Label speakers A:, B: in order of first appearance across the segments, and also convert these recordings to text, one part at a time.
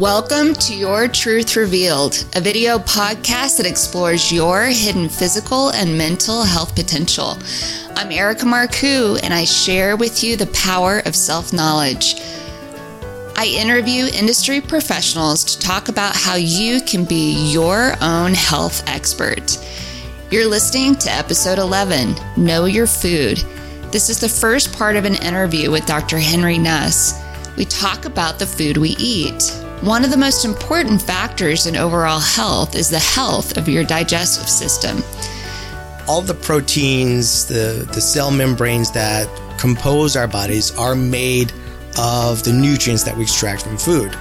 A: Welcome to Your Truth Revealed, a video podcast that explores your hidden physical and mental health potential. I'm Erica Marcoux, and I share with you the power of self knowledge. I interview industry professionals to talk about how you can be your own health expert. You're listening to episode 11 Know Your Food. This is the first part of an interview with Dr. Henry Nuss. We talk about the food we eat. One of the most important factors in overall health is the health of your digestive system.
B: All the proteins, the, the cell membranes that compose our bodies are made of the nutrients that we extract from food.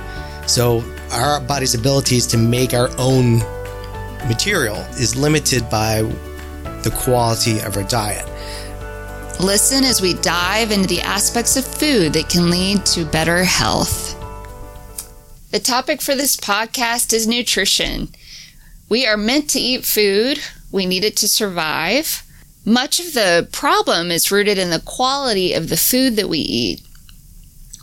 B: So, our body's abilities to make our own material is limited by the quality of our diet.
A: Listen as we dive into the aspects of food that can lead to better health. The topic for this podcast is nutrition. We are meant to eat food, we need it to survive. Much of the problem is rooted in the quality of the food that we eat.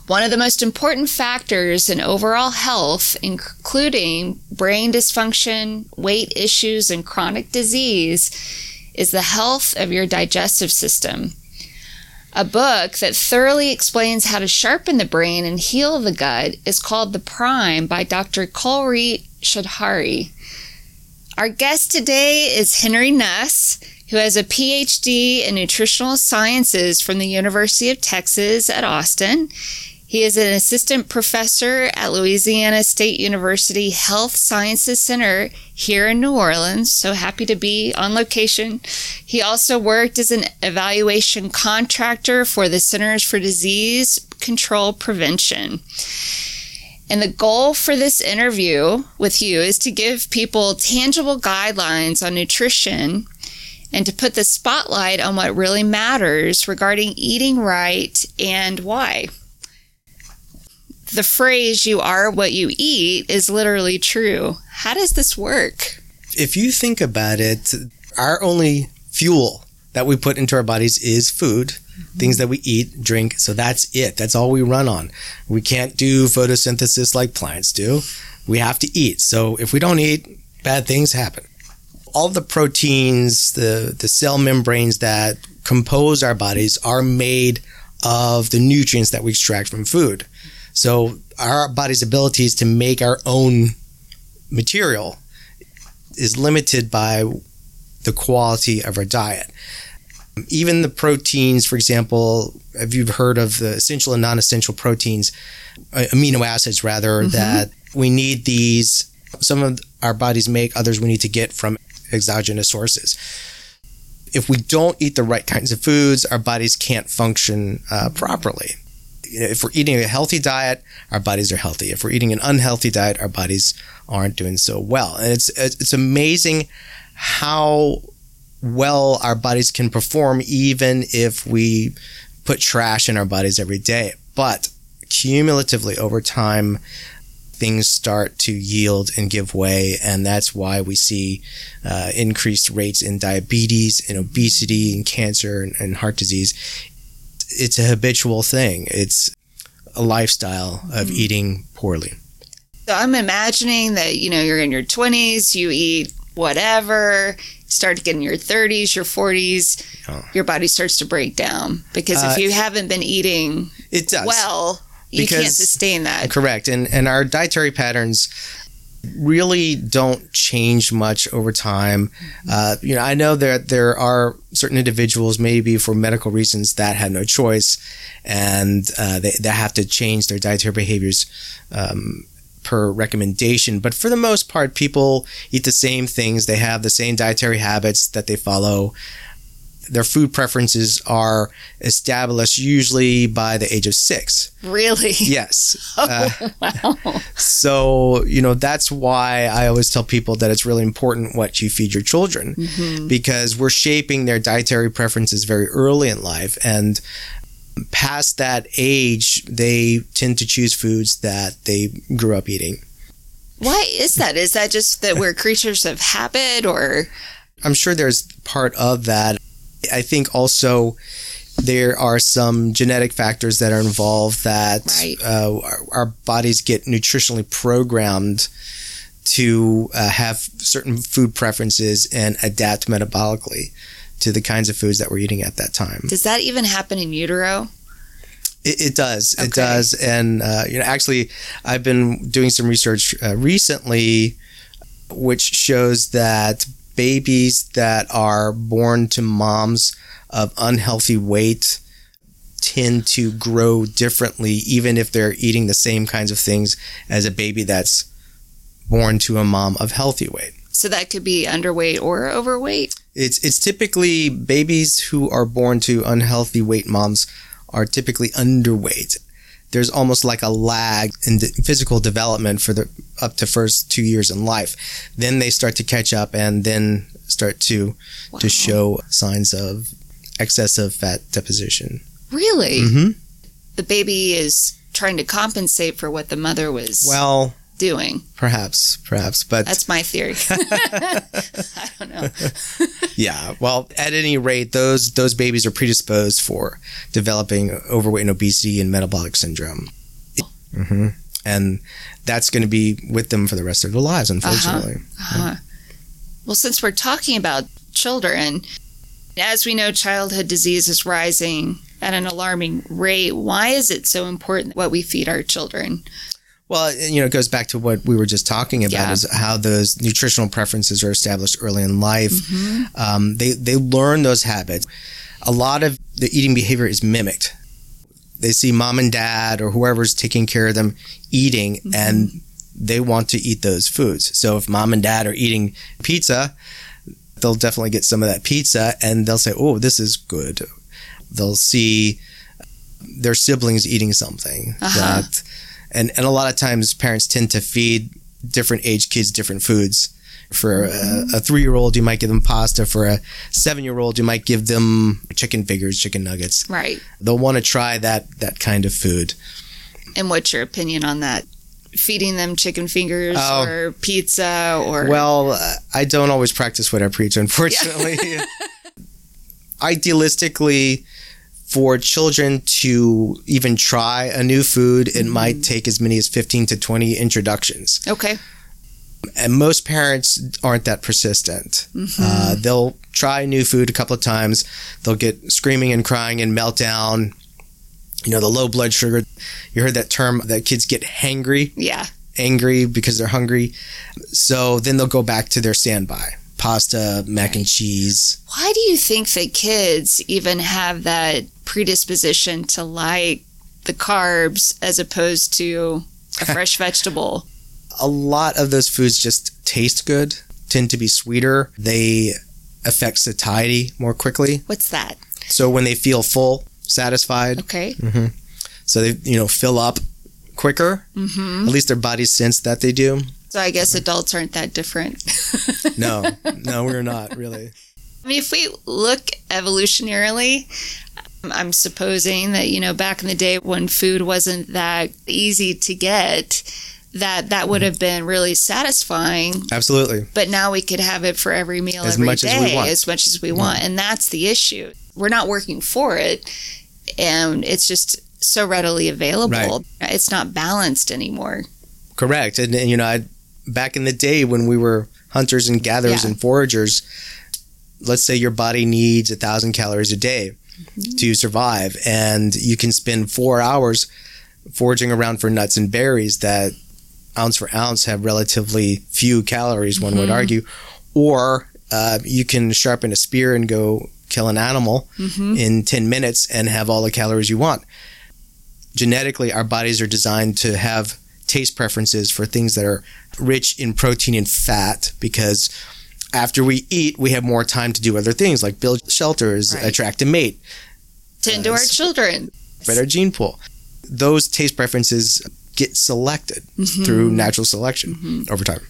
A: One of the most important factors in overall health, including brain dysfunction, weight issues, and chronic disease, is the health of your digestive system a book that thoroughly explains how to sharpen the brain and heal the gut is called The Prime by Dr. Kulreet Chaudhary. Our guest today is Henry Nuss, who has a PhD in nutritional sciences from the University of Texas at Austin. He is an assistant professor at Louisiana State University Health Sciences Center here in New Orleans. So happy to be on location. He also worked as an evaluation contractor for the Centers for Disease Control Prevention. And the goal for this interview with you is to give people tangible guidelines on nutrition and to put the spotlight on what really matters regarding eating right and why the phrase you are what you eat is literally true. How does this work?
B: If you think about it, our only fuel that we put into our bodies is food, mm-hmm. things that we eat, drink. So that's it. That's all we run on. We can't do photosynthesis like plants do. We have to eat. So if we don't eat, bad things happen. All the proteins, the, the cell membranes that compose our bodies are made of the nutrients that we extract from food. So our body's abilities to make our own material is limited by the quality of our diet. Even the proteins, for example, have you heard of the essential and non-essential proteins, uh, amino acids rather, mm-hmm. that we need these. Some of our bodies make, others we need to get from exogenous sources. If we don't eat the right kinds of foods, our bodies can't function uh, properly if we're eating a healthy diet, our bodies are healthy. If we're eating an unhealthy diet, our bodies aren't doing so well. And it's it's amazing how well our bodies can perform even if we put trash in our bodies every day. But cumulatively over time, things start to yield and give way. And that's why we see uh, increased rates in diabetes, and obesity, and cancer, and, and heart disease it's a habitual thing. It's a lifestyle of mm. eating poorly.
A: So I'm imagining that, you know, you're in your 20s, you eat whatever, start to get in your 30s, your 40s, oh. your body starts to break down. Because if uh, you haven't been eating it does. well, you because, can't sustain that.
B: Correct. And and our dietary patterns really don't change much over time. Mm-hmm. Uh, you know, I know that there are certain individuals, maybe for medical reasons, that have no choice, and uh, they, they have to change their dietary behaviors um, per recommendation. But for the most part, people eat the same things. They have the same dietary habits that they follow their food preferences are established usually by the age of six.
A: Really?
B: Yes. Oh, uh, wow. So, you know, that's why I always tell people that it's really important what you feed your children mm-hmm. because we're shaping their dietary preferences very early in life. And past that age, they tend to choose foods that they grew up eating.
A: Why is that? Is that just that we're creatures of habit or?
B: I'm sure there's part of that. I think also there are some genetic factors that are involved that
A: Right.
B: uh, our, our bodies get nutritionally programmed to uh, have certain food preferences and adapt metabolically to the kinds of foods that we're eating at that time.
A: Does that even happen in utero?
B: It, it does. It does. And uh, you know, actually, I've been doing some research uh, recently, which shows that babies that are born to moms of unhealthy weight tend to grow differently, even if they're eating the same kinds of things as a baby that's born to a mom of healthy weight.
A: So that could be underweight or overweight.
B: It's it's typically babies who are born to unhealthy weight moms are typically underweight. There's almost like a lag in the physical development for the up to first two years in life. Then they start to catch up and then start to
A: Wow.
B: to show signs of excessive fat deposition.
A: Really?
B: hmm
A: The baby is trying to compensate for what the mother was
B: Well,
A: doing.
B: perhaps, perhaps, but
A: That's my theory. I don't know.
B: Yeah, well, at any rate, those those babies are predisposed for developing overweight and obesity and metabolic syndrome, hmm and that's going to be with them for the rest of their lives, unfortunately.
A: Uh-huh. Well, since we're talking about children, as we know, childhood disease is rising at an alarming rate. Why is it so important what we feed our children?
B: Well, you know, it goes back to what we were just talking about
A: Yeah.
B: is how those nutritional preferences are established early in life.
A: Mm-hmm.
B: Um, they they learn those habits. A lot of the eating behavior is mimicked. They see mom and dad or whoever's taking care of them eating,
A: Mm-hmm.
B: and they want to eat those foods. So if mom and dad are eating pizza, they'll definitely get some of that pizza, and they'll say, "Oh, this is good." They'll see their siblings eating something
A: Uh-huh.
B: that, and and a lot of times parents tend to feed different age kids different foods. For a, a three year old, you might give them pasta. For a seven year old, you might give them chicken fingers, chicken nuggets.
A: Right.
B: They'll want to try that that kind of food.
A: And what's your opinion on that? Feeding them chicken fingers
B: Oh.
A: or pizza or
B: Well, I don't always practice what I preach, unfortunately. Idealistically, for children to even try a new food, it might take as many as 15 to 20 introductions.
A: okay.
B: And most parents aren't that persistent. Uh, they'll try new food a couple of times, they'll get screaming and crying and meltdown. You know, the low blood sugar. You heard that term that kids get hangry
A: Yeah.
B: angry because they're hungry. So then they'll go back to their standby pasta, mac and cheese.
A: Why do you think that kids even have that predisposition to like the carbs as opposed to a fresh vegetable?
B: A lot of those foods just taste good, tend to be sweeter. They affect satiety more quickly.
A: What's that?
B: So when they feel full, satisfied,
A: Okay.
B: so they, you know, fill up quicker.
A: Mm-hmm.
B: At least their bodies sense that they do.
A: So I guess adults aren't that different.
B: No, no, we're not really.
A: I mean, if we look evolutionarily, um, I'm supposing that, you know, back in the day when food wasn't that easy to get, that that would have been really satisfying.
B: Absolutely.
A: But now we could have it for every meal
B: As
A: every
B: much as we want.
A: as much as we want. And that's the issue. We're not working for it. And it's just so readily available. It's not balanced anymore.
B: Correct. And, and you know, I, back in the day when we were hunters and gatherers
A: Yeah.
B: and foragers, let's say your body needs a thousand calories a day mm-hmm. to survive, and you can spend four hours foraging around for nuts and berries that ounce for ounce have relatively few calories, one would mm-hmm. argue, or uh, you can sharpen a spear and go kill an animal mm-hmm. in 10 minutes and have all the calories you want. Genetically, our bodies are designed to have taste preferences for things that are rich in protein and fat because after we eat, we have more time to do other things like build shelters,
A: Right.
B: attract a mate,
A: Tend to our children.
B: spread our gene pool. Those taste preferences get selected
A: Mm-hmm.
B: through natural selection over time.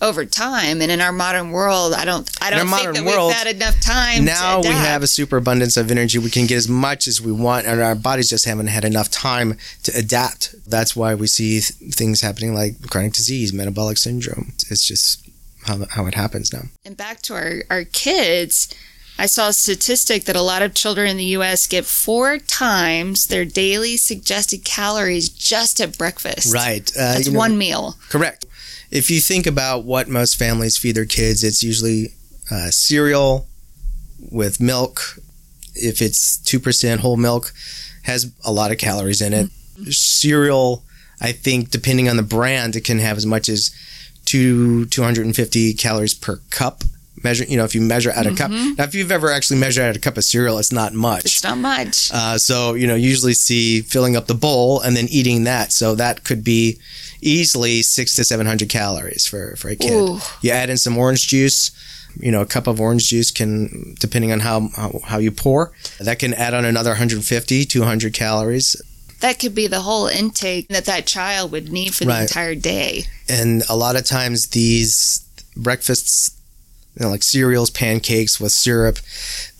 A: Over time and in our modern world i don't i don't think that
B: world,
A: we've had enough time
B: now we have a superabundance of energy. We can get as much as we want, and our bodies just haven't had enough time to adapt. That's why we see th- things happening like chronic disease, metabolic syndrome. It's just how, how it happens now.
A: and back to our, our kids I saw a statistic that a lot of children in the US get four times their daily suggested calories just at breakfast.
B: Right.
A: Uh, That's you know, one meal.
B: Correct. If you think about what most families feed their kids, it's usually uh, cereal with milk. If it's 2% whole milk, has a lot of calories in it. Mm-hmm. Cereal, I think, depending on the brand, it can have as much as two 250 calories per cup measure you know if you measure out a mm-hmm. cup now if you've ever actually measured out a cup of cereal it's not much.
A: It's not much.
B: Uh, so you know usually see filling up the bowl and then eating that. So that could be easily six to seven hundred calories for for a kid. Ooh. you add in some orange juice you know a cup of orange juice can depending on how, how, how you pour that can add on another 150 200 calories.
A: That could be the whole intake that that child would need for the right. entire day.
B: And a lot of times these breakfasts you know, like cereals, pancakes with syrup,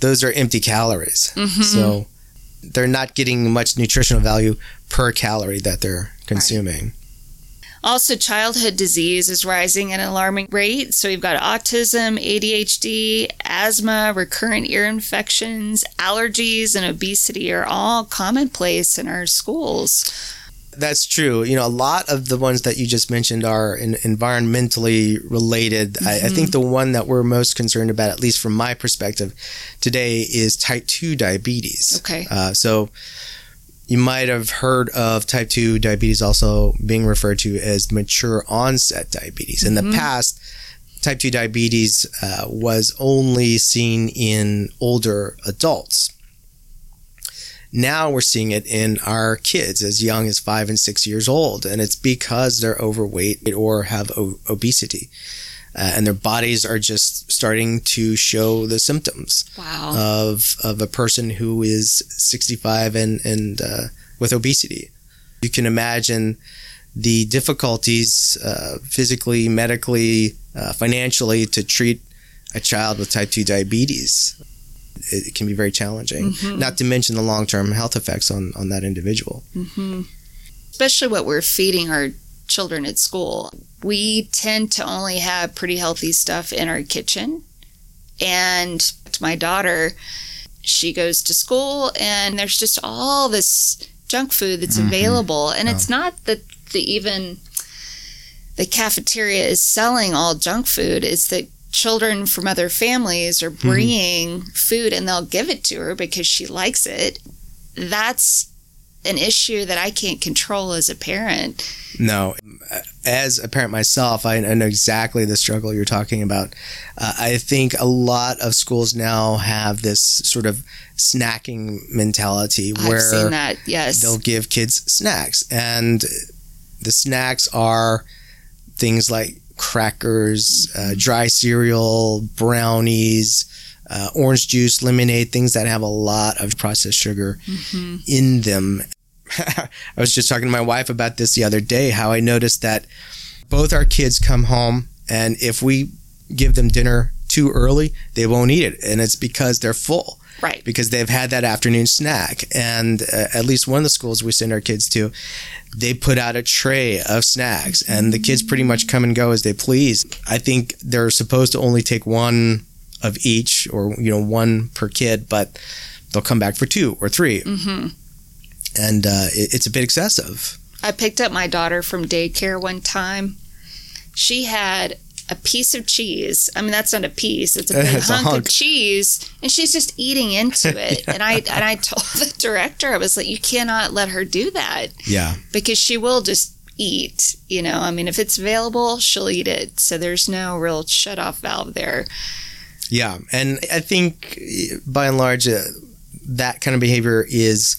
B: those are empty calories. Mm-hmm. So they're not getting much nutritional value per calorie that they're consuming. Right.
A: Also, childhood disease is rising at an alarming rate. So, we've got autism, ADHD, asthma, recurrent ear infections, allergies, and obesity are all commonplace in our schools.
B: That's true. You know, a lot of the ones that you just mentioned are in, environmentally related. Mm-hmm. I, I, think mm-hmm. the one that we're most concerned about, at least from my perspective today, is type 2 diabetes.
A: Okay.
B: Uh, so you might have heard of type 2 diabetes also being referred to as mature onset diabetes. In mm-hmm. the past, type 2 diabetes uh, was only seen in older adults. Now we're seeing it in our kids as young as five and six years old, and it's because they're overweight or have o- obesity. Uh, and their bodies are just starting to show the symptoms
A: wow.
B: of of a person who is 65 and and uh, with obesity. You can imagine the difficulties uh, physically, medically, uh, financially to treat a child with type 2 diabetes it can be very challenging. Mm-hmm. Not to mention the long term health effects on on that individual.
A: Mm-hmm. Especially what we're feeding our children at school. We tend to only have pretty healthy stuff in our kitchen, and my daughter, she goes to school and there's just all this junk food that's mm-hmm. available, and it's not that the even the cafeteria is selling all junk food. It's that children from other families are mm-hmm. bringing mm-hmm. food and they'll give it to her because she likes it. That's an issue that I can't control as a parent.
B: No, as a parent myself, I know exactly the struggle you're talking about. Uh, I think a lot of schools now have this sort of snacking mentality where
A: that, yes.
B: they'll give kids snacks, and the snacks are things like crackers, uh, dry cereal, brownies, uh, orange juice, lemonade, things that have a lot of processed sugar mm-hmm. in them. I was just talking to my wife about this the other day, how I noticed that both our kids come home, and if we give them dinner too early, they won't eat it. And it's because they're full.
A: Right.
B: Because they've had that afternoon snack. And uh, at least one of the schools we send our kids to, they put out a tray of snacks and the kids pretty much come and go as they please. I think they're supposed to only take one of each or, you know, one per kid, but they'll come back for two or 3 mm-hmm. And uh, it, it's a bit excessive.
A: I picked up my daughter from daycare one time. She had a piece of cheese. I mean, that's not a piece; it's a big it's hunk, a hunk, of cheese, and she's just eating into it. yeah. And I and I told the director, I was like, "You cannot let her do that."
B: Yeah,
A: because she will just eat. You know, I mean, if it's available, she'll eat it. So there's no real shut off valve there.
B: Yeah, and I think by and large, uh, that kind of behavior is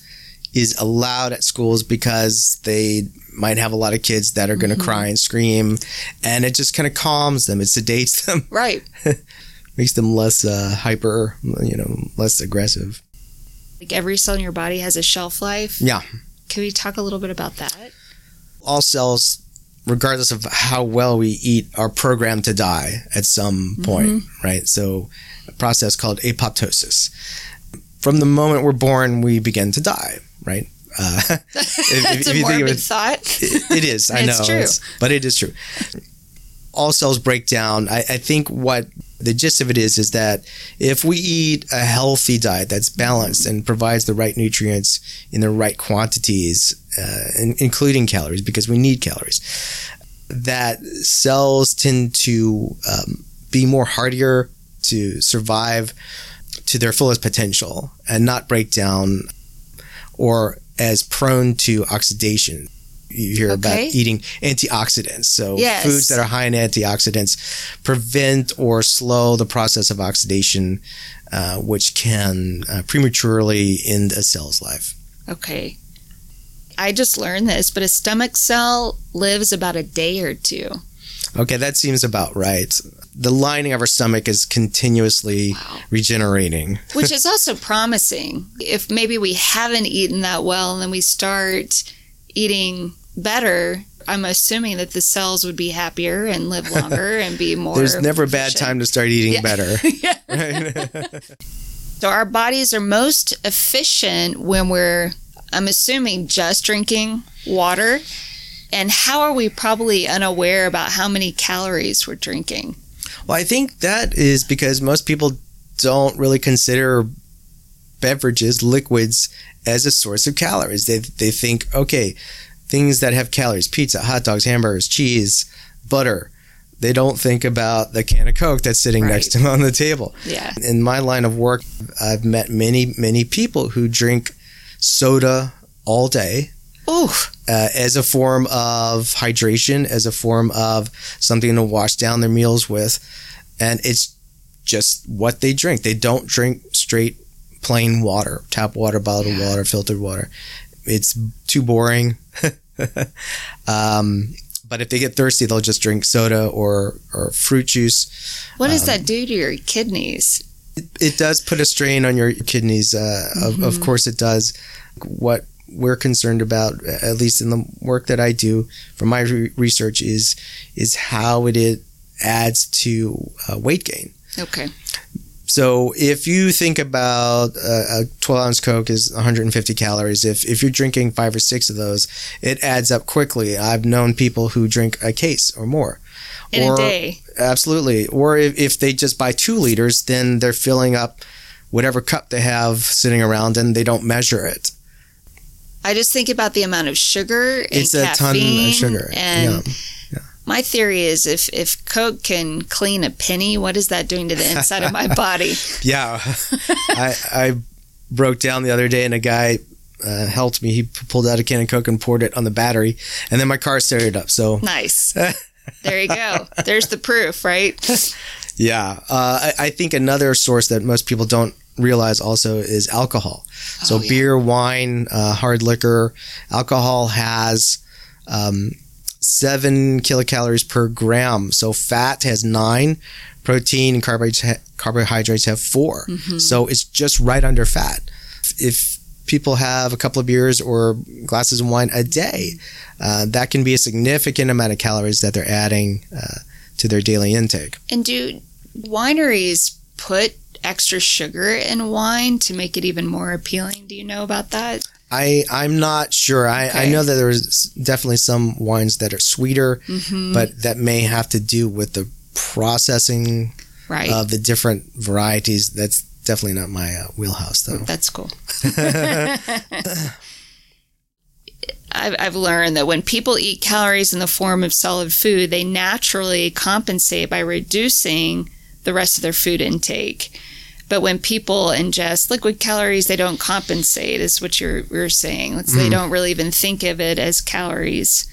B: is allowed at schools because they might have a lot of kids that are going to mm-hmm. cry and scream, and it just kind of calms them. It sedates them.
A: Right.
B: Makes them less uh, hyper, you know, less aggressive.
A: Like every cell in your body has a shelf life.
B: Yeah.
A: Can we talk a little bit about that?
B: All cells, regardless of how well we eat, are programmed to die at some mm-hmm. point, right? So, a process called apoptosis. From the moment we're born, we begin to die, right?
A: Uh, if, if, a morbid it, thought.
B: it, it is. I know,
A: true.
B: but it is true. All cells break down. I, I think what The gist of it is is that if we eat a healthy diet that's balanced and provides the right nutrients in the right quantities, uh, in, including calories, because we need calories, that cells tend to um, be more hardier to survive to their fullest potential and not break down or as prone to oxidation. You hear about eating antioxidants. So
A: Yes.
B: foods that are high in antioxidants prevent or slow the process of oxidation, uh, which can uh, prematurely end a cell's life.
A: Okay. I just learned this, but a stomach cell lives about a day or two.
B: Okay, that seems about right. The lining of our stomach is continuously
A: Wow.
B: regenerating.
A: Which is also promising. If maybe we haven't eaten that well and then we start eating better, I'm assuming that the cells would be happier and live longer and be more.
B: There's never a bad time to start eating
A: Yeah.
B: better.
A: So our bodies are most efficient when we're, I'm assuming, just drinking water. And how are we probably unaware about how many calories we're drinking?
B: well, I think that is because most people don't really consider beverages, liquids, as a source of calories. They, they think, okay, things that have calories, pizza, hot dogs, hamburgers, cheese, butter. They don't think about the can of Coke that's sitting
A: Right.
B: next to them on the table.
A: Yeah.
B: in my line of work, I've met many, many people who drink soda all day
A: Ooh,
B: uh, as a form of hydration, as a form of something to wash down their meals with. And it's just what they drink. They don't drink straight plain water, tap water, bottled
A: Yeah.
B: water, filtered water. It's too boring. um, but if they get thirsty, they'll just drink soda or, or fruit juice.
A: what does
B: Um,
A: that do to your kidneys?
B: it does put a strain on your kidneys. Uh, of, of course, it does. What we're concerned about, at least in the work that I do from my re- research, is is how it, it adds to uh, weight gain.
A: Okay.
B: So if you think about a, a 12 ounce Coke is 150 calories, if, if you're drinking five or six of those, it adds up quickly. I've known people who drink a case or more.
A: In
B: Or-
A: a day.
B: Absolutely. Or if, if they just buy two liters, then they're filling up whatever cup they have sitting around and they don't measure it.
A: I just think about the amount of sugar and
B: It's a ton of sugar.
A: And
B: yeah.
A: my theory is if, if Coke can clean a penny, what is that doing to the inside of my body?
B: Yeah. I, I broke down the other day and a guy uh, helped me. He pulled out a can of Coke and poured it on the battery, and then my car started up. So,
A: Nice. There you go. There's the proof, right?
B: yeah. Uh, I, I think another source that most people don't realize also is alcohol. So
A: Oh, yeah.
B: beer, wine, uh, hard liquor, alcohol has um, seven kilocalories per gram. So fat has nine, protein and carbohydrates, carbohydrates have 4
A: Mm-hmm.
B: So it's just right under fat. If people have a couple of beers or glasses of wine a day, uh, that can be a significant amount of calories that they're adding uh, to their daily intake.
A: And do wineries put extra sugar in wine to make it even more appealing? Do you know about that?
B: I I'm not sure. I, I know that there's definitely some wines that are sweeter,
A: Mm-hmm.
B: but that may have to do with the processing
A: Right.
B: of the different varieties. That's definitely not my uh, wheelhouse, though.
A: That's cool. I've, I've learned that when people eat calories in the form of solid food, they naturally compensate by reducing the rest of their food intake. But when people ingest liquid calories, they don't compensate, is what you're, you're saying. It's, They don't really even think of it as calories.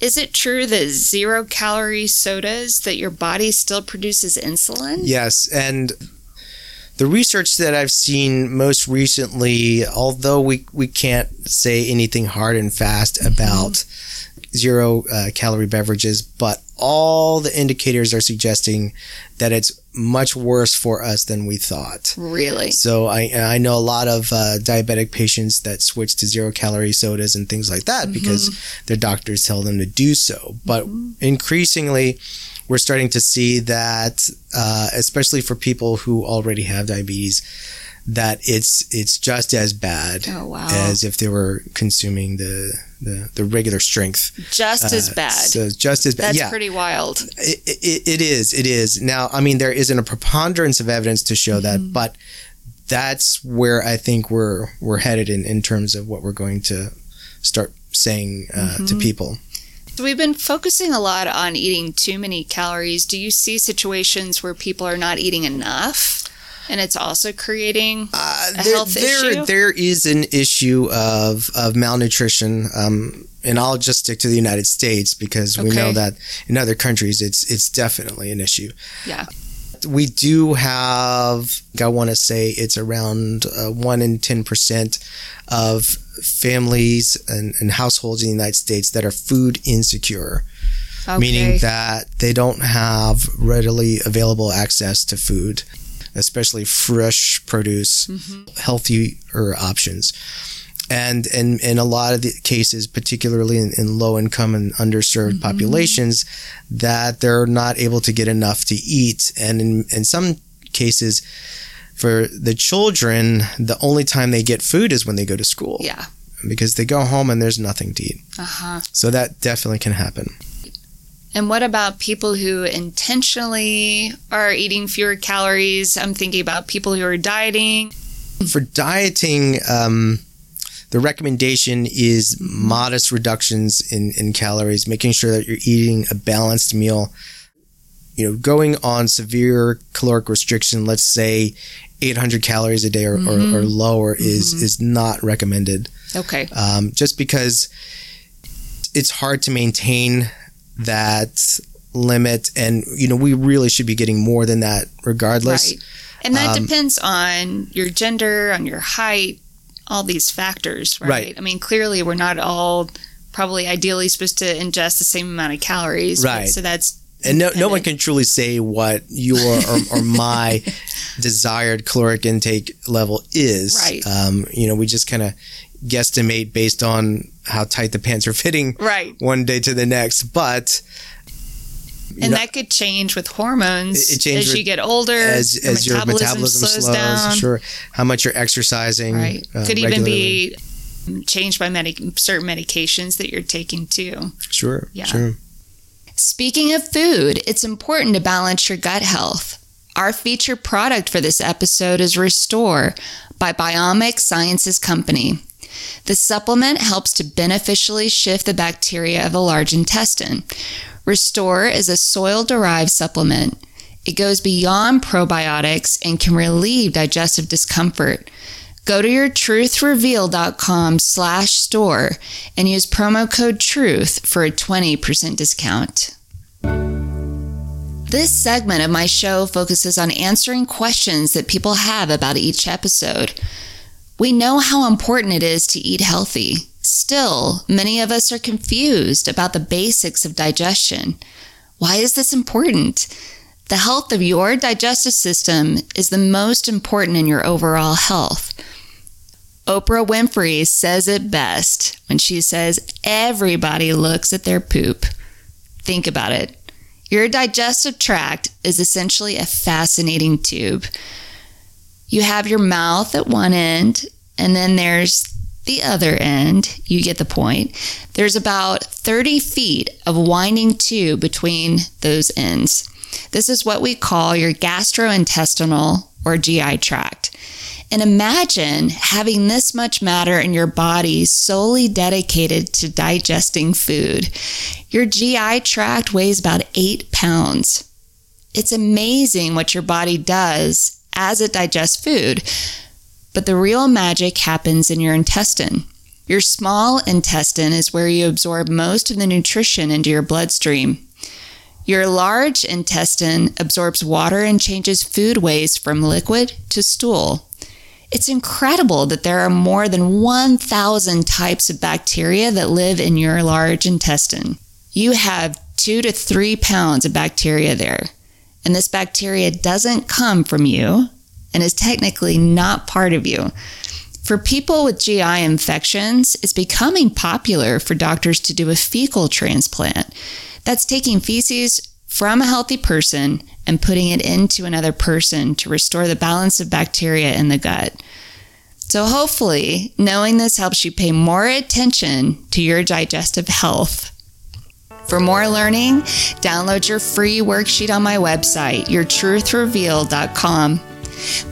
A: Is it true that zero calorie sodas that your body still produces insulin?
B: Yes, and the research that I've seen most recently, although we we can't say anything hard and fast about zero uh, calorie beverages, but all the indicators are suggesting that it's much worse for us than we thought.
A: Really?
B: So I I know a lot of uh, diabetic patients that switch to zero calorie sodas and things like that because their doctors tell them to do so. But increasingly, we're starting to see that, uh, especially for people who already have diabetes, that it's it's just as bad
A: Oh, wow.
B: as if they were consuming the the, the regular strength.
A: Just as
B: Uh,
A: bad.
B: So just as bad.
A: That's
B: yeah,
A: pretty wild.
B: it, it, it is. It is. Now, I mean, there isn't a preponderance of evidence to show that,
A: Mm-hmm.
B: but that's where I think we're we're headed in in terms of what we're going to start saying uh,
A: Mm-hmm.
B: to people.
A: So we've been focusing a lot on eating too many calories. Do you see situations where people are not eating enough? And it's also creating
B: Uh,
A: A
B: there,
A: health
B: there,
A: issue?
B: there is an issue of of malnutrition, um, and I'll just stick to the United States because we know that in other countries it's it's definitely an issue.
A: yeah.
B: we do have i want to say it's around uh, 1 in 10% of families and, and households in the united states that are food insecure
A: Okay.
B: meaning that they don't have readily available access to food especially fresh produce healthier options. And and in a lot of the cases particularly in, in low income and underserved populations that they're not able to get enough to eat. And in, in some cases for the children the only time they get food is when they go to school.
A: Yeah.
B: because they go home and there's nothing to eat.
A: Uh-huh.
B: so that definitely can happen
A: And what about people who intentionally are eating fewer calories? I'm thinking about people who are dieting.
B: for dieting, um, the recommendation is modest reductions in, in calories, making sure that you're eating a balanced meal. You know, going on severe caloric restriction, let's say 800 calories a day or, or, or lower, is is not recommended.
A: Okay.
B: Um, just because it's hard to maintain that limit, and you know, we really should be getting more than that, regardless.
A: Right. And that
B: Um,
A: depends on your gender, on your height, all these factors, right?
B: Right.
A: I mean, clearly we're not all probably ideally supposed to ingest the same amount of calories.
B: Right.
A: So that's
B: and no, no one can truly say what your or, or my desired caloric intake level is.
A: Right.
B: Um, you know, we just kind of guesstimate based on how tight the pants are fitting
A: right.
B: one day to the next. But
A: And
B: know,
A: that could change with hormones
B: It- it changes
A: as
B: with-
A: you get older.
B: as as your metabolism slows,
A: down.
B: sure, how much you're exercising,
A: Right.
B: uh,
A: Could even
B: regularly.
A: be changed by medic- certain medications that you're taking too.
B: sure,
A: Yeah.
B: sure.
A: Speaking of food, it's important to balance your gut health. Our featured product for this episode is Restore by Biomic Sciences Company. The supplement helps to beneficially shift the bacteria of the large intestine. Restore is a soil derived supplement. It goes beyond probiotics and can relieve digestive discomfort. Go to your truthreveal.com slash store and use promo code TRUTH for a 20% discount. This segment of my show focuses on answering questions that people have about each episode. We know how important it is to eat healthy. Still, many of us are confused about the basics of digestion. Why is this important? The health of your digestive system is the most important in your overall health. Oprah Winfrey says it best when she says everybody looks at their poop. Think about it. Your digestive tract is essentially a fascinating tube. You have your mouth at one end, and then there's the other end. You get the point. There's about 30 feet of winding tube between those ends. This is what we call your gastrointestinal or GI tract. And imagine having this much matter in your body solely dedicated to digesting food. Your GI tract weighs about eight pounds. It's amazing what your body does as it digests food, but the real magic happens in your intestine. Your small intestine is where you absorb most of the nutrition into your bloodstream. Your large intestine absorbs water and changes food waste from liquid to stool. It's incredible that there are more than 1,000 types of bacteria that live in your large intestine. You have two to three pounds of bacteria there. And this bacteria doesn't come from you and is technically not part of you. For people with GI infections, it's becoming popular for doctors to do a fecal transplant. That's taking feces from a healthy person and putting it into another person to restore the balance of bacteria in the gut. So, hopefully, knowing this helps you pay more attention to your digestive health. For more learning, download your free worksheet on my website, yourtruthrevealed.com.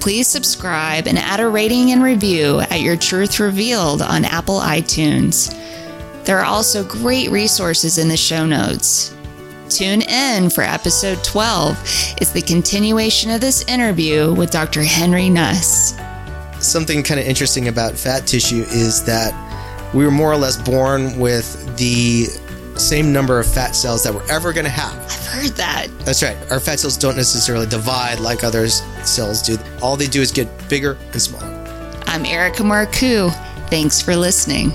A: Please subscribe and add a rating and review at Your Truth Revealed on Apple iTunes. There are also great resources in the show notes. Tune in for episode 12. It's the continuation of this interview with Dr. Henry Nuss.
B: Something kind of interesting about fat tissue is that we were more or less born with the same number of fat cells that we're ever going to have.
A: I've heard that.
B: That's right. Our fat cells don't necessarily divide like other cells do. All they do is get bigger and smaller.
A: I'm Erica Marcoux. Thanks for listening.